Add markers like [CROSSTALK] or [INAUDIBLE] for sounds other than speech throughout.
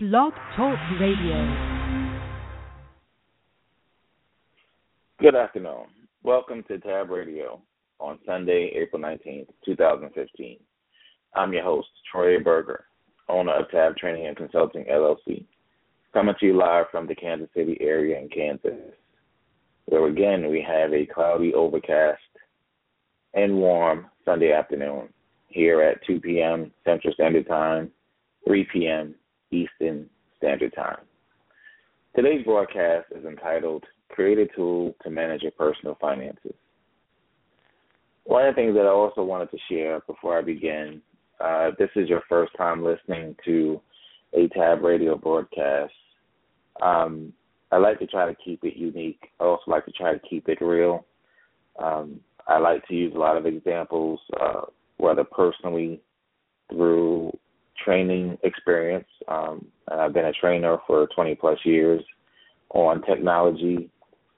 Blog Talk Radio. Good afternoon. Welcome to Tab Radio on Sunday, April 19th, 2015. I'm your host, Troy Berger, owner of Tab Training and Consulting LLC, coming to you live from the Kansas City area in Kansas, where again we have a cloudy, overcast, and warm Sunday afternoon here at 2 p.m. Central Standard Time, 3 p.m. Eastern Standard Time. Today's broadcast is entitled Create a Tool to Manage Your Personal Finances. One of the things that I also wanted to share before I begin uh, this is your first time listening to a Tab Radio broadcast, um, I like to try to keep it unique. I also like to try to keep it real. Um, I like to use a lot of examples, uh, whether personally through training experience. Um, I've been a trainer for 20 plus years on technology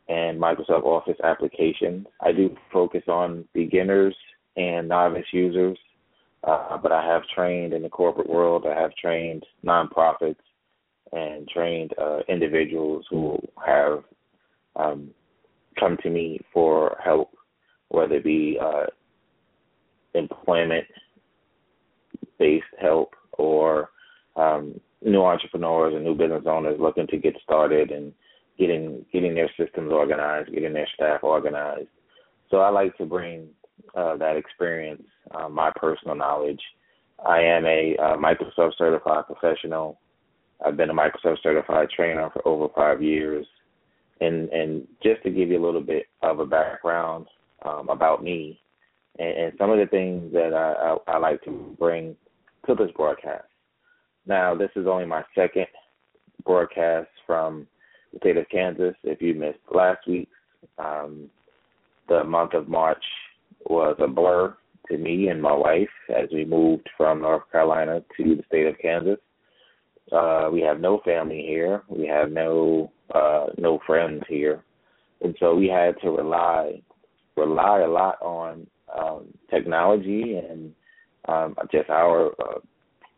and Microsoft Office applications. I do focus on beginners and novice users, uh, but I have trained in the corporate world. I have trained nonprofits and trained uh, individuals who have um, come to me for help, whether it be uh, employment based help or um, new entrepreneurs and new business owners looking to get started and getting getting their systems organized, getting their staff organized. So I like to bring uh, that experience, uh, my personal knowledge. I am a uh, Microsoft certified professional. I've been a Microsoft certified trainer for over five years. And and just to give you a little bit of a background um, about me and, and some of the things that I, I, I like to bring to this broadcast. Now, this is only my second broadcast from the state of Kansas. If you missed last week, um, the month of March was a blur to me and my wife as we moved from North Carolina to the state of Kansas. Uh, we have no family here. We have no uh, no friends here, and so we had to rely rely a lot on um, technology and um, just our uh,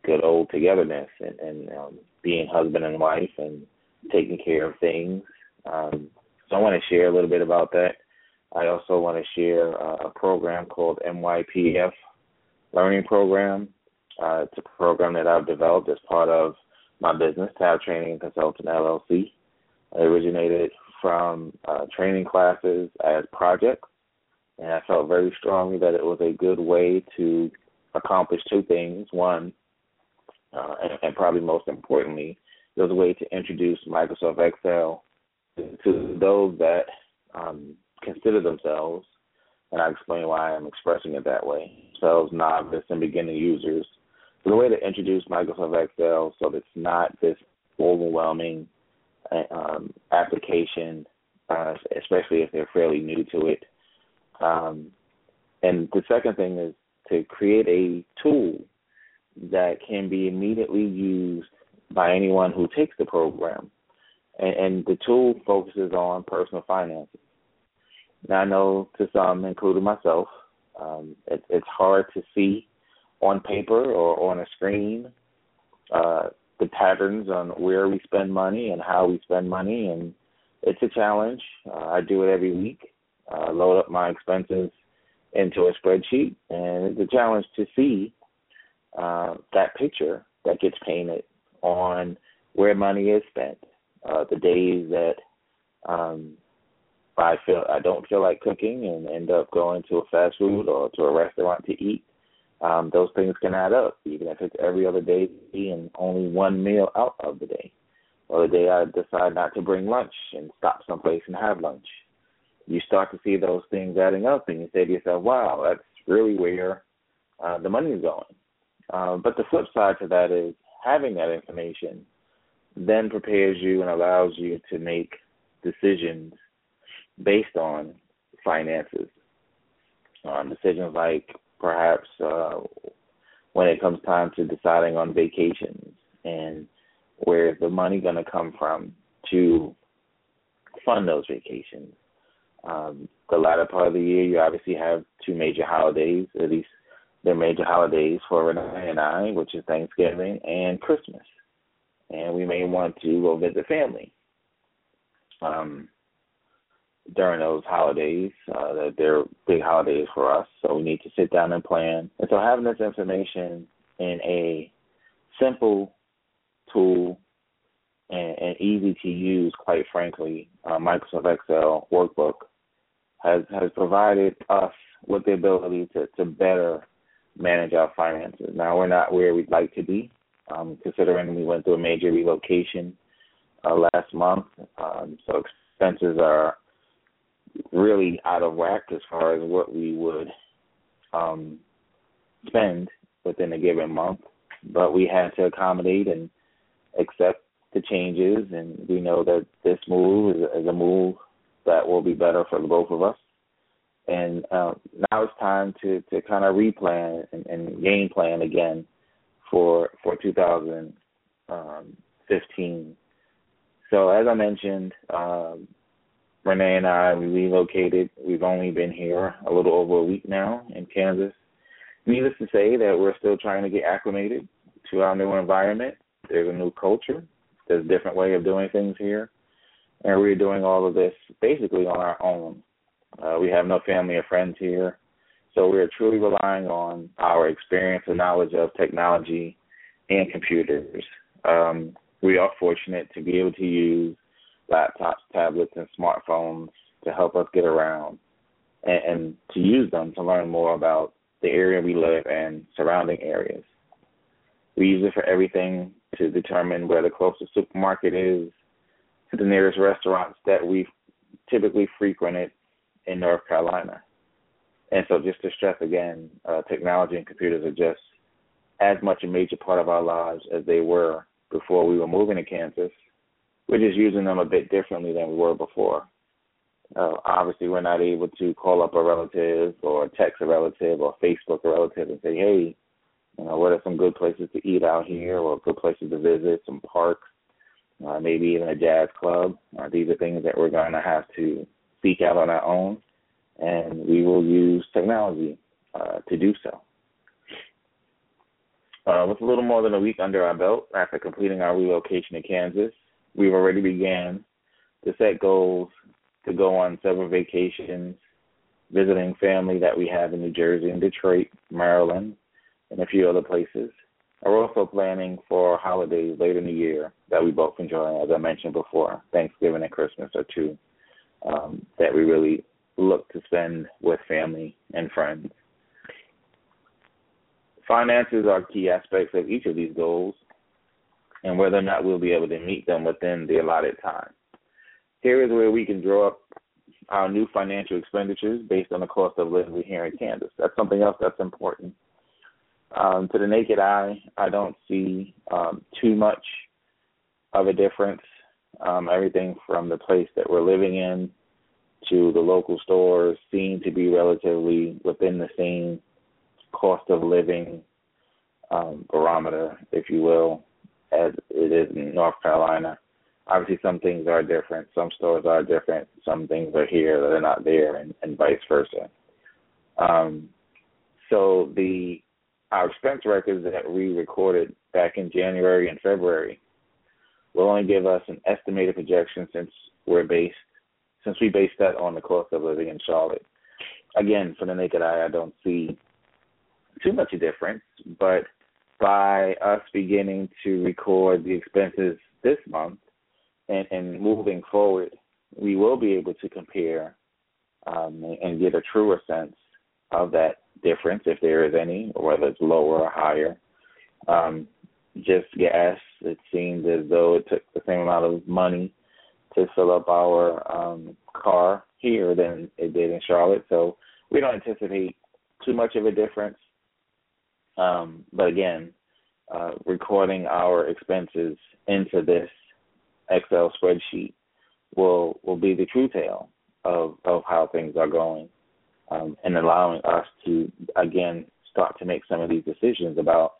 good old togetherness and, and um, being husband and wife and taking care of things. Um, so I want to share a little bit about that. I also want to share uh, a program called MYPF Learning Program. Uh, it's a program that I've developed as part of my business, Tab Training and Consultant LLC. I originated from uh, training classes as projects, and I felt very strongly that it was a good way to accomplish two things. One, uh, and, and, probably most importantly, it was a way to introduce Microsoft Excel to, those that um, consider themselves, and I explain why I'm expressing it that way, themselves novice and beginning users. So a way to introduce Microsoft Excel so that it's not this overwhelming uh, um, application, uh, especially if they're fairly new to it. Um, and the second thing is to create a tool that can be immediately used by anyone who takes the program. And, and the tool focuses on personal finances. Now, I know to some, including myself, um, it, it's hard to see on paper or on a screen uh, the patterns on where we spend money and how we spend money, and it's a challenge. Uh, I do it every week. Uh, load up my expenses into a spreadsheet, and it's a challenge to see uh, that picture that gets painted on where money is spent. Uh, the days that um, I feel I don't feel like cooking and end up going to a fast food or to a restaurant to eat. Um, those things can add up, even if it's every other day and only one meal out of the day. Or the day I decide not to bring lunch and stop someplace and have lunch. You start to see those things adding up, and you say to yourself, "Wow, that's really where uh, the money is going." Uh, but the flip side to that is having that information then prepares you and allows you to make decisions based on finances. Um, decisions like perhaps uh, when it comes time to deciding on vacations and where is the money going to come from to fund those vacations. Um, the latter part of the year, you obviously have two major holidays, at least they're major holidays for Renee and I, which is Thanksgiving and Christmas. and we may want to go visit family um, during those holidays. Uh, that they're big holidays for us, so we need to sit down and plan. And so having this information in a simple tool and, and easy to use, quite frankly, uh, Microsoft Excel workbook has has provided us with the ability to, to better manage our finances. Now we're not where we'd like to be, um, considering we went through a major relocation uh, last month. Um, so expenses are really out of whack as far as what we would um, spend within a given month. But we had to accommodate and accept the changes, and we know that this move is, is a move that will be better for both of us. And uh, now it's time to, to kind of replan and, and game plan again for for 2015. So as I mentioned, um, Renee and I we relocated. We've only been here a little over a week now in Kansas. Needless to say that we're still trying to get acclimated to our new environment. There's a new culture. There's a different way of doing things here, and we're doing all of this basically on our own. Uh, we have no family or friends here, so we're truly relying on our experience and knowledge of technology and computers. Um, we are fortunate to be able to use laptops, tablets, and smartphones to help us get around and, and to use them to learn more about the area we live and surrounding areas. We use it for everything to determine where the closest supermarket is, to the nearest restaurants that we've typically frequented in North Carolina. And so, just to stress again, uh, technology and computers are just as much a major part of our lives as they were before we were moving to Kansas. We're just using them a bit differently than we were before. Uh, obviously, we're not able to call up a relative or text a relative or Facebook a relative and say, hey, you know, what are some good places to eat out here or good places to visit, some parks, uh, maybe even a jazz club. Uh, these are things that we're going to have to seek out on our own, and we will use technology uh, to do so. Uh, with a little more than a week under our belt after completing our relocation to Kansas, we've already began to set goals to go on several vacations, visiting family that we have in New Jersey and Detroit, Maryland, and a few other places. We're also planning for holidays later in the year that we both enjoy, as I mentioned before, Thanksgiving and Christmas are two um, that we really look to spend with family and friends. Finances are key aspects of each of these goals and whether or not we'll be able to meet them within the allotted time. Here is where we can draw up our new financial expenditures based on the cost of living here in Kansas. That's something else that's important. Um, to the naked eye, I don't see um, too much of a difference. Um, everything from the place that we're living in to the local stores seem to be relatively within the same cost of living um, barometer, if you will, as it is in North Carolina. Obviously, some things are different. Some stores are different. Some things are here that are not there, and, and vice versa. Um, so the our expense records that we recorded back in January and February will only give us an estimated projection since we're based since we base that on the cost of living in Charlotte. Again, for the naked eye, I don't see too much a difference, but by us beginning to record the expenses this month and, and moving forward, we will be able to compare um, and get a truer sense of that difference, if there is any, or whether it's lower or higher. Um, just gas, it seemed as though it took the same amount of money to fill up our um, car here than it did in Charlotte. So we don't anticipate too much of a difference. Um, but again, uh, recording our expenses into this Excel spreadsheet will will be the true tale of of how things are going, um, and allowing us to again start to make some of these decisions about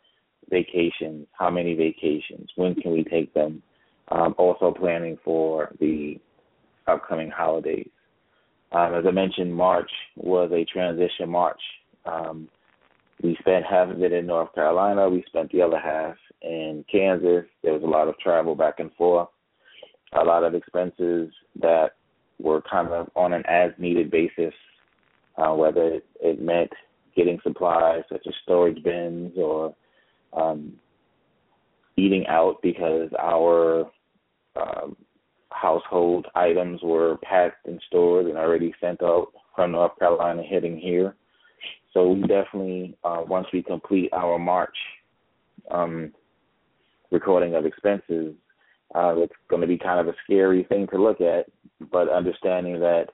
vacations, how many vacations, when can we take them, um, also planning for the upcoming holidays. Um, as I mentioned, March was a transition March. Um, we spent half of it in North Carolina. We spent the other half in Kansas. There was a lot of travel back and forth, a lot of expenses that were kind of on an as needed basis, uh, whether it, it meant getting supplies such as storage bins or um, eating out because our um, household items were packed and stored and already sent out from North Carolina heading here. So we definitely, uh, once we complete our March um, recording of expenses, uh, it's going to be kind of a scary thing to look at, but understanding that,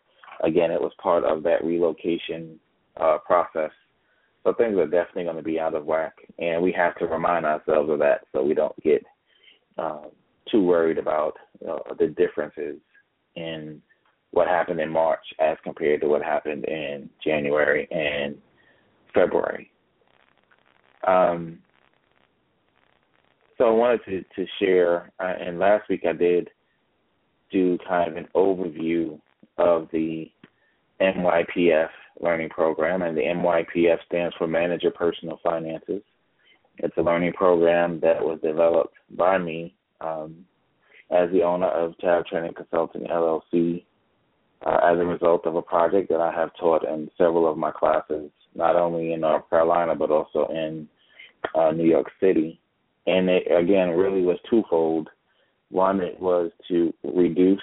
again, it was part of that relocation uh, process. So things are definitely going to be out of whack, and we have to remind ourselves of that so we don't get uh, too worried about uh, the differences in what happened in March as compared to what happened in January and February. Um, so I wanted to, to share, uh, and last week I did do kind of an overview of the MYPF learning program, and the MYPF stands for Manager Personal Finances. It's a learning program that was developed by me um, as the owner of Tab Training Consulting LLC uh, as a result of a project that I have taught in several of my classes, not only in North Carolina but also in uh, New York City. And it again really was twofold. One, it was to reduce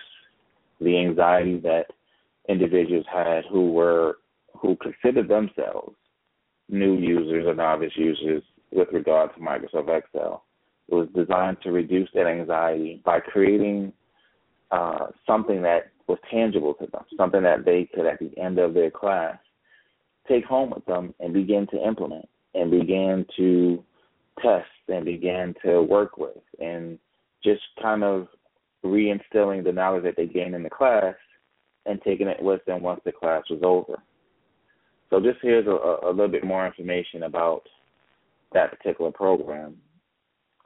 the anxiety that individuals had who were who considered themselves new users or novice users with regard to Microsoft Excel. It was designed to reduce that anxiety by creating uh, something that was tangible to them, something that they could, at the end of their class, take home with them and begin to implement and begin to test and begin to work with and just kind of reinstilling the knowledge that they gained in the class and taking it with them once the class was over. So just here's a, a little bit more information about that particular program.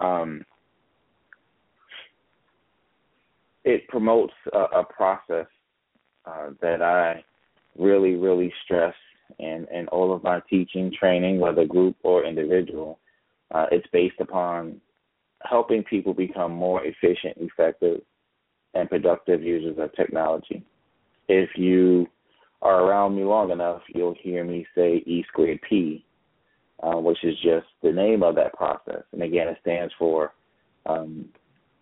Um, it promotes a, a process uh, that I really, really stress in, in all of my teaching, training, whether group or individual. Uh, it's based upon helping people become more efficient, effective, and productive users of technology. If you are around me long enough, you'll hear me say E squared P, uh, which is just the name of that process. And again, it stands for um,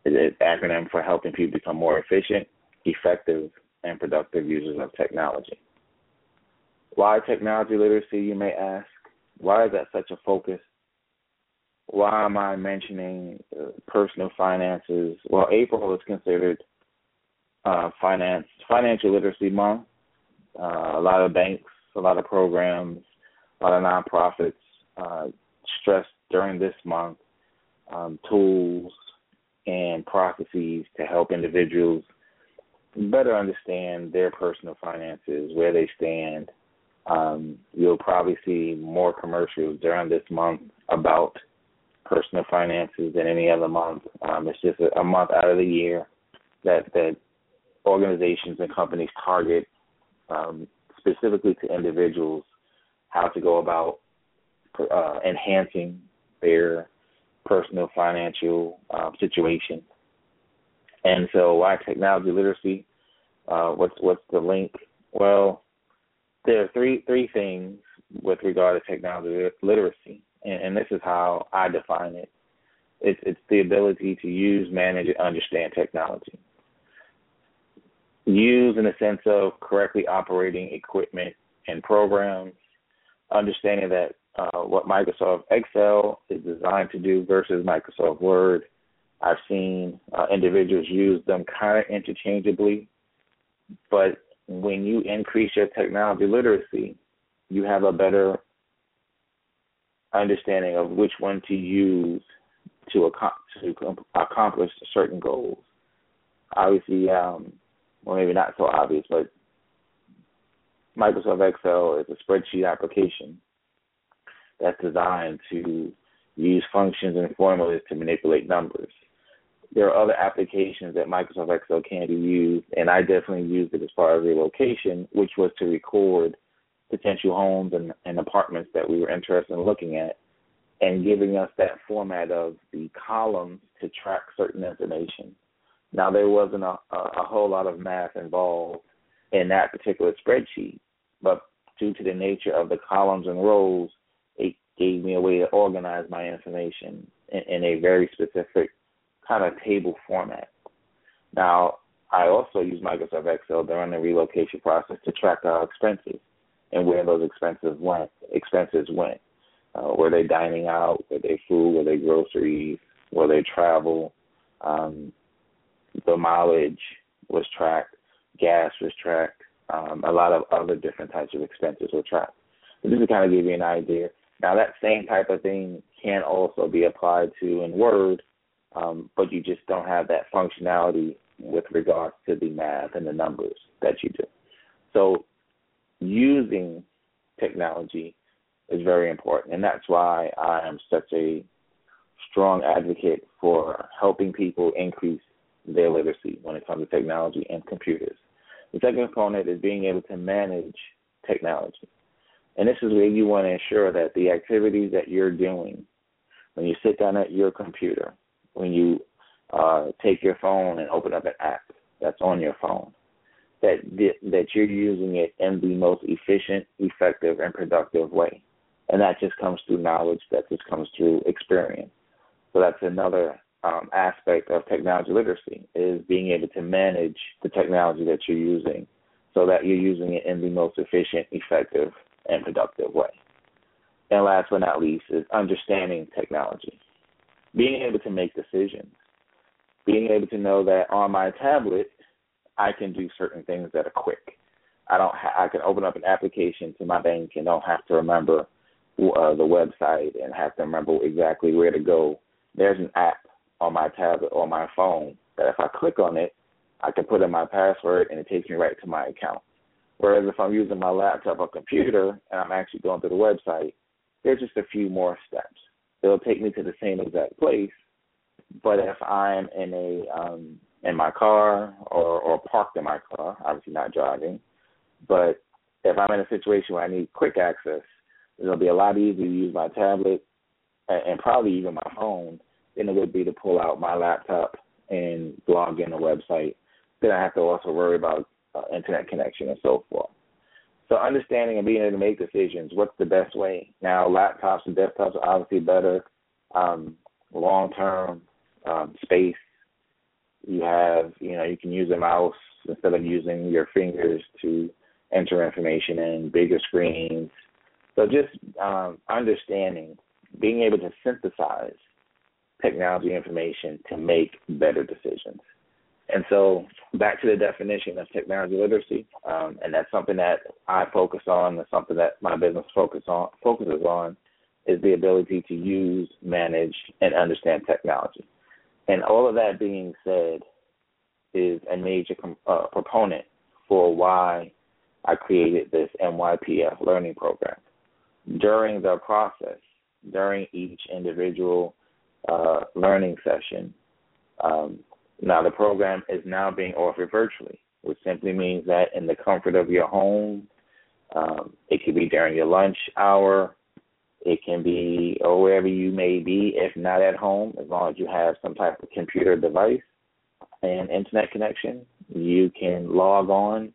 an acronym for helping people become more efficient, effective, and productive users of technology. Why technology literacy, you may ask? Why is that such a focus? Why am I mentioning uh, personal finances? Well, April is considered uh, finance financial literacy month. Uh, a lot of banks, a lot of programs, a lot of nonprofits uh, stress during this month um, tools and processes to help individuals better understand their personal finances, where they stand. Um, you'll probably see more commercials during this month about personal finances than any other month. Um, it's just a, a month out of the year that that organizations and companies target um, specifically to individuals how to go about uh, enhancing their personal financial uh, situation. And so, why technology literacy? Uh, what's what's the link? Well, there are three three things with regard to technology literacy, and, and this is how I define it. It's it's the ability to use, manage, and understand technology. Use in the sense of correctly operating equipment and programs, understanding that uh, what Microsoft Excel is designed to do versus Microsoft Word. I've seen uh, individuals use them kind of interchangeably, but when you increase your technology literacy, you have a better understanding of which one to use to, to accomplish certain goals. Obviously, um, well, maybe not so obvious, but Microsoft Excel is a spreadsheet application that's designed to use functions and formulas to manipulate numbers. There are other applications that Microsoft Excel can be used, and I definitely used it as far as relocation, which was to record potential homes and, and apartments that we were interested in looking at and giving us that format of the columns to track certain information. Now, there wasn't a, a whole lot of math involved in that particular spreadsheet, but due to the nature of the columns and rows, it gave me a way to organize my information in, in a very specific kind of table format. Now, I also use Microsoft Excel during the relocation process to track our expenses and where those expenses went. Expenses went. Uh, were they dining out? Were they food? Were they groceries? Were they travel? Um, the mileage was tracked. Gas was tracked. Um, a lot of other different types of expenses were tracked. So just to kind of give you an idea. Now that same type of thing can also be applied to in Word, um, but you just don't have that functionality with regards to the math and the numbers that you do. So using technology is very important, and that's why I am such a strong advocate for helping people increase their literacy when it comes to technology and computers. The second component is being able to manage technology. And this is where you want to ensure that the activities that you're doing, when you sit down at your computer, when you uh, take your phone and open up an app that's on your phone, that that you're using it in the most efficient, effective, and productive way. And that just comes through knowledge. That just comes through experience. So that's another um, aspect of technology literacy is being able to manage the technology that you're using so that you're using it in the most efficient, effective, and productive way. And last but not least is understanding technology. Being able to make decisions. Being able to know that on my tablet, I can do certain things that are quick. I don't. Ha- I can open up an application to my bank and don't have to remember uh, the website and have to remember exactly where to go. There's an app on my tablet or my phone that if I click on it, I can put in my password and it takes me right to my account. Whereas if I'm using my laptop or computer and I'm actually going to the website, there's just a few more steps. It'll take me to the same exact place, but if I'm in a um, in my car or or parked in my car, obviously not driving, but if I'm in a situation where I need quick access, it'll be a lot easier to use my tablet and, probably even my phone than it would be to pull out my laptop and log in a website. Then I have to also worry about uh, internet connection and so forth. So understanding and being able to make decisions, what's the best way? Now, laptops and desktops are obviously better. Um, long-term um, space, you have, you know, you can use a mouse instead of using your fingers to enter information in bigger screens. So just um, understanding, being able to synthesize technology information to make better decisions. And so, back to the definition of technology literacy, um, and that's something that I focus on. That's something that my business focus on focuses on, is the ability to use, manage, and understand technology. And all of that being said, is a major com- uh, proponent for why I created this MYPF learning program. During the process, during each individual uh, learning session. Um, now, the program is now being offered virtually, which simply means that in the comfort of your home, um, it could be during your lunch hour, it can be or wherever you may be, if not at home, as long as you have some type of computer device and internet connection, you can log on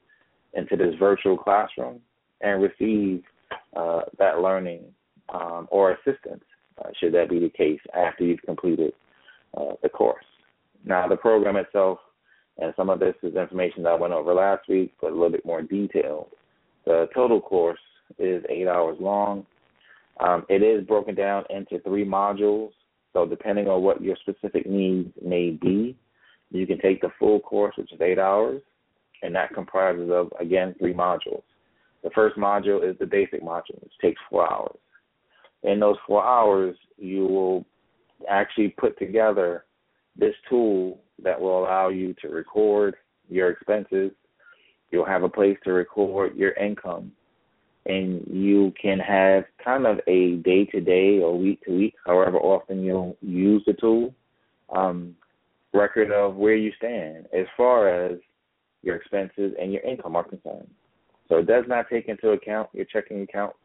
into this virtual classroom and receive uh, that learning um, or assistance uh, should that be the case after you've completed uh, the course. Now, the program itself, and some of this is information that I went over last week, but a little bit more detailed. The total course is eight hours long. Um, it is broken down into three modules. So, depending on what your specific needs may be, you can take the full course, which is eight hours, and that comprises of, again, three modules. The first module is the basic module, which takes four hours in those four hours, you will actually put together this tool that will allow you to record your expenses. You'll have a place to record your income. And you can have kind of a day to day or week to week, however often you'll use the tool, um, record of where you stand as far as your expenses and your income are concerned. So it does not take into account your checking accounts.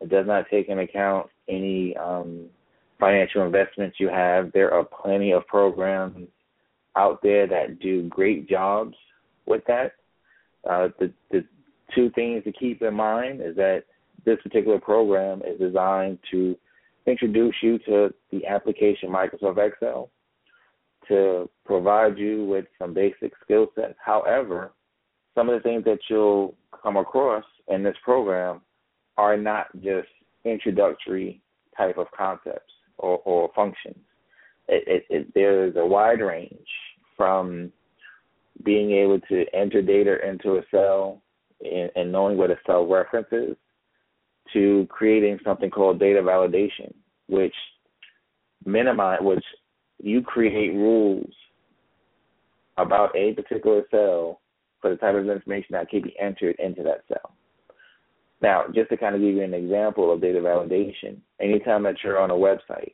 It does not take into account any um, financial investments you have. There are plenty of programs out there that do great jobs with that. Uh, the, the two things to keep in mind is that this particular program is designed to introduce you to the application Microsoft Excel to provide you with some basic skill sets. However, some of the things that you'll come across in this program are not just introductory type of concepts or, or functions. It, it, it, there's a wide range from being able to enter data into a cell and, and knowing what a cell reference is to creating something called data validation, which minimize which you create rules about a particular cell for the type of information that can be entered into that cell. Now, just to kind of give you an example of data validation, anytime that you're on a website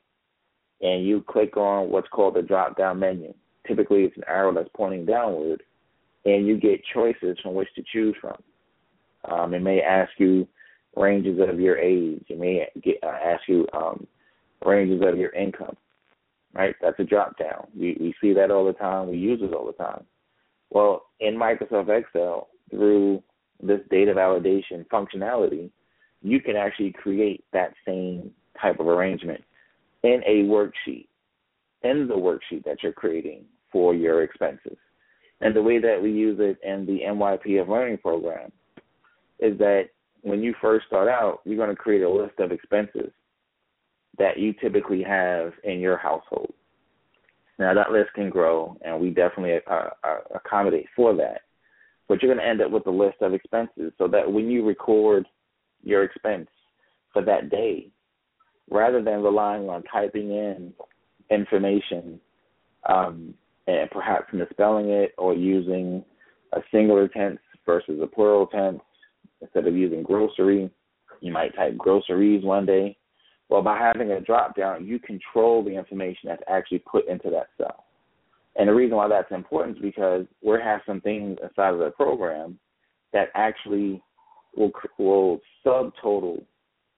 and you click on what's called the drop down menu, typically it's an arrow that's pointing downward, and you get choices from which to choose from. Um, it may ask you ranges of your age. It may get, uh, ask you um, ranges of your income. Right, that's a drop down. We we see that all the time. We use it all the time. Well, in Microsoft Excel, through this data validation functionality, you can actually create that same type of arrangement in a worksheet, in the worksheet that you're creating for your expenses. And the way that we use it in the MYPF learning program is that when you first start out, you're going to create a list of expenses that you typically have in your household. Now that list can grow, and we definitely uh, uh, accommodate for that. But you're going to end up with a list of expenses, so that when you record your expense for that day, rather than relying on typing in information um, and perhaps misspelling it or using a singular tense versus a plural tense, instead of using grocery, you might type groceries one day well, by having a drop down, you control the information that's actually put into that cell. And the reason why that's important is because we have some things inside of the program that actually will will subtotal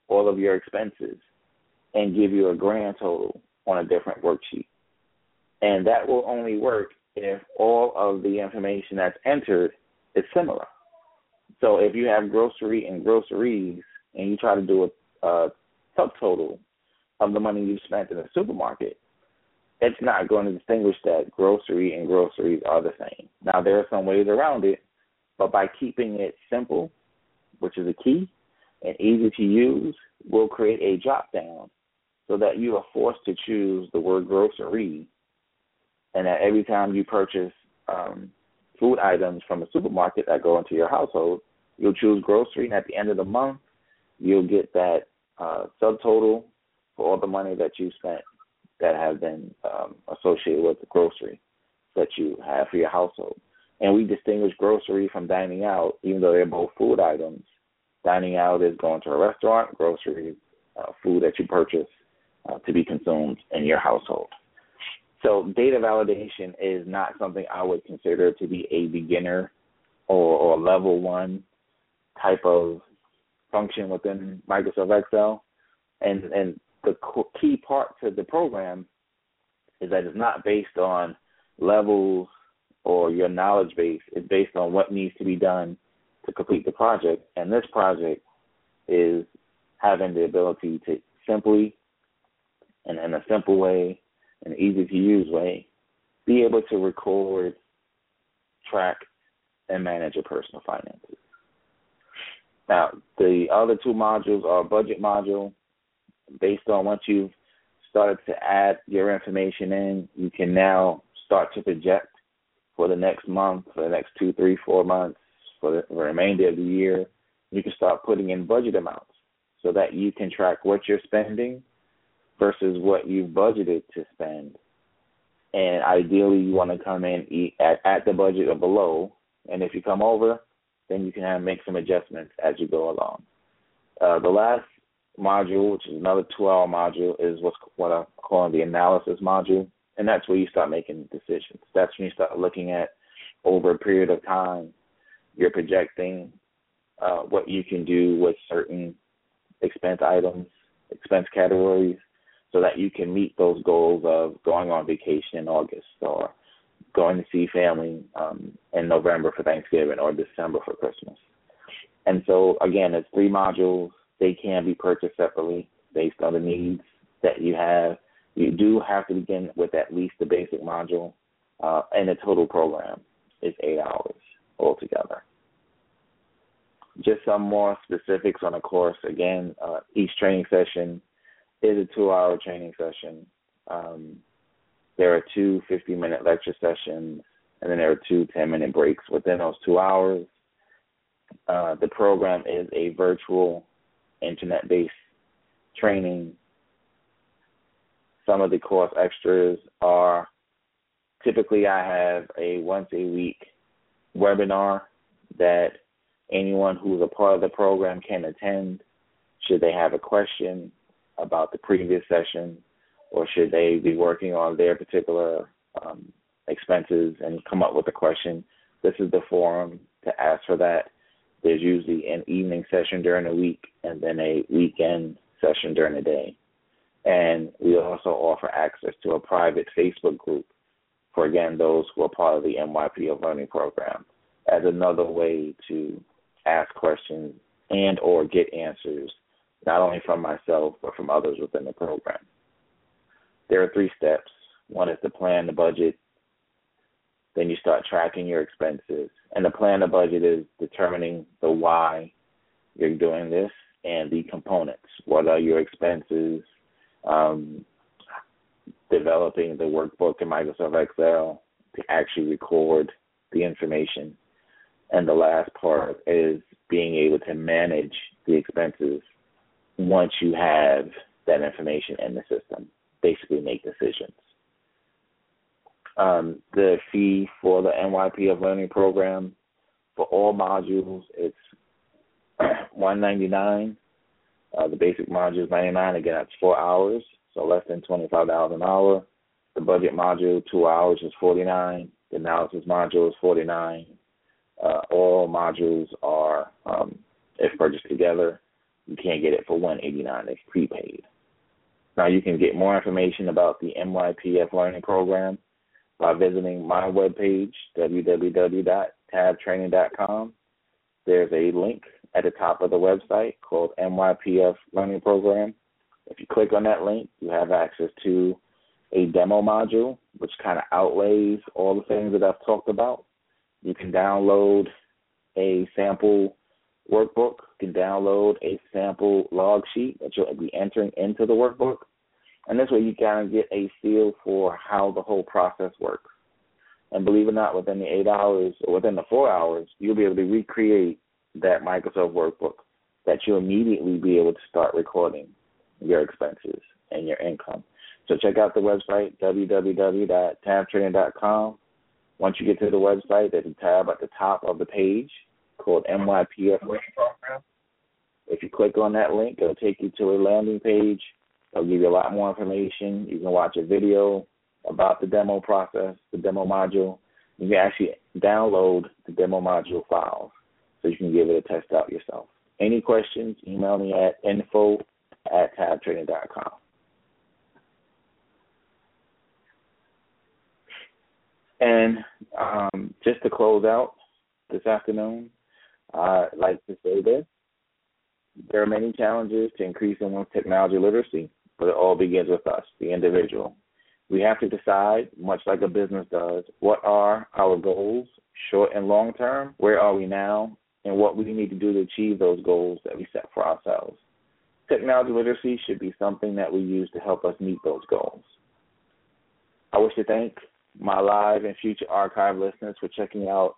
all of your expenses and give you a grand total on a different worksheet. And that will only work if all of the information that's entered is similar. So if you have grocery and groceries and you try to do a, a subtotal of the money you spent in the supermarket, it's not going to distinguish that grocery and groceries are the same. Now, there are some ways around it, but by keeping it simple, which is a key, and easy to use, we'll create a drop down so that you are forced to choose the word grocery, and that every time you purchase um, food items from a supermarket that go into your household, you'll choose grocery, and at the end of the month, you'll get that uh, subtotal for all the money that you spent that have been um, associated with the grocery that you have for your household. And we distinguish grocery from dining out, even though they're both food items. Dining out is going to a restaurant, grocery uh, food that you purchase uh, to be consumed in your household. So data validation is not something I would consider to be a beginner or, or level one type of function within Microsoft Excel, and and the key part to the program is that it's not based on levels or your knowledge base. It's based on what needs to be done to complete the project, and this project is having the ability to simply and in a simple way, an easy to use way, be able to record, track, and manage your personal finances. Now, the other two modules are budget module. Based on once you've started to add your information in, you can now start to project for the next month, for the next two, three, four months, for the remainder of the year. You can start putting in budget amounts so that you can track what you're spending versus what you've budgeted to spend. And ideally, you want to come in at, at the budget or below. And if you come over, then you can have, make some adjustments as you go along. Uh, the last module, which is another two-hour module, is what's what I'm calling the analysis module, and that's where you start making decisions. That's when you start looking at over a period of time, you're projecting uh, what you can do with certain expense items, expense categories, so that you can meet those goals of going on vacation in August or going to see family um, in November for Thanksgiving or December for Christmas. And so, again, it's three modules. They can be purchased separately based on the needs that you have. You do have to begin with at least the basic module, uh, and the total program is eight hours altogether. Just some more specifics on the course. Again, uh, each training session is a two-hour training session. Um, there are two 50-minute lecture sessions, and then there are two 10-minute breaks within those two hours. Uh, the program is a virtual, internet-based training. Some of the course extras are typically I have a once a week webinar that anyone who's a part of the program can attend should they have a question about the previous session or should they be working on their particular um, expenses and come up with a question. This is the forum to ask for that. There's usually an evening session during the week and then a weekend session during the day. And we also offer access to a private Facebook group for, again, those who are part of the MYPF Learning program as another way to ask questions and or get answers, not only from myself, but from others within the program. There are three steps. One is to plan the budget. Then you start tracking your expenses. And the plan the budget is determining the why you're doing this and the components. What are your expenses? Um, developing the workbook in Microsoft Excel to actually record the information. And the last part is being able to manage the expenses once you have that information in the system. Basically, make decisions. Um, the fee for the MYPF Learning program for all modules it's [CLEARS THROAT] 199 uh, the basic module is 99 again that's four hours so less than $25 an hour the budget module two hours is 49 the analysis module is 49 uh, all modules are um, if purchased together you can't get it for 189 it's prepaid now you can get more information about the mypf learning program by visiting my webpage, www.tabtraining.com. There's a link at the top of the website called mypf Learning Program. If you click on that link, you have access to a demo module, which kind of outlays all the things that I've talked about. You can download a sample workbook. You can download a sample log sheet that you'll be entering into the workbook. And this way you kind of get a feel for how the whole process works. And believe it or not, within the eight hours or within the four hours, you'll be able to recreate that Microsoft workbook that you'll immediately be able to start recording your expenses and your income. So check out the website, www.tabtraining.com. Once you get to the website, there's a tab at the top of the page called MYPF Program. If you click on that link, it'll take you to a landing page It'll give you a lot more information. You can watch a video about the demo process, the demo module. You can actually download the demo module files so you can give it a test out yourself. Any questions, email me at info at tabtraining.com. And um, just to close out this afternoon, I'd like to say this. There are many challenges to increasing one's technology literacy but it all begins with us, the individual. We have to decide, much like a business does, what are our goals, short and long term, where are we now, and what we need to do to achieve those goals that we set for ourselves. Technology literacy should be something that we use to help us meet those goals. I wish to thank my live and future archive listeners for checking out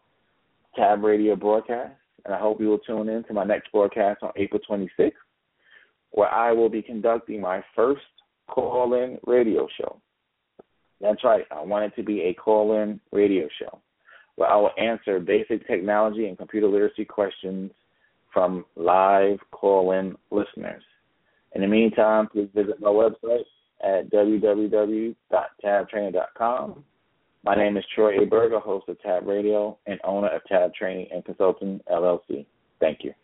Tab Radio broadcast, and I hope you will tune in to my next broadcast on April 26th where I will be conducting my first call in radio show. That's right, I want it to be a call in radio show where I will answer basic technology and computer literacy questions from live call in listeners. In the meantime, please visit my website at www.tabtraining.com. My name is Troy A. Berger, host of Tab Radio and owner of Tab Training and Consulting LLC. Thank you.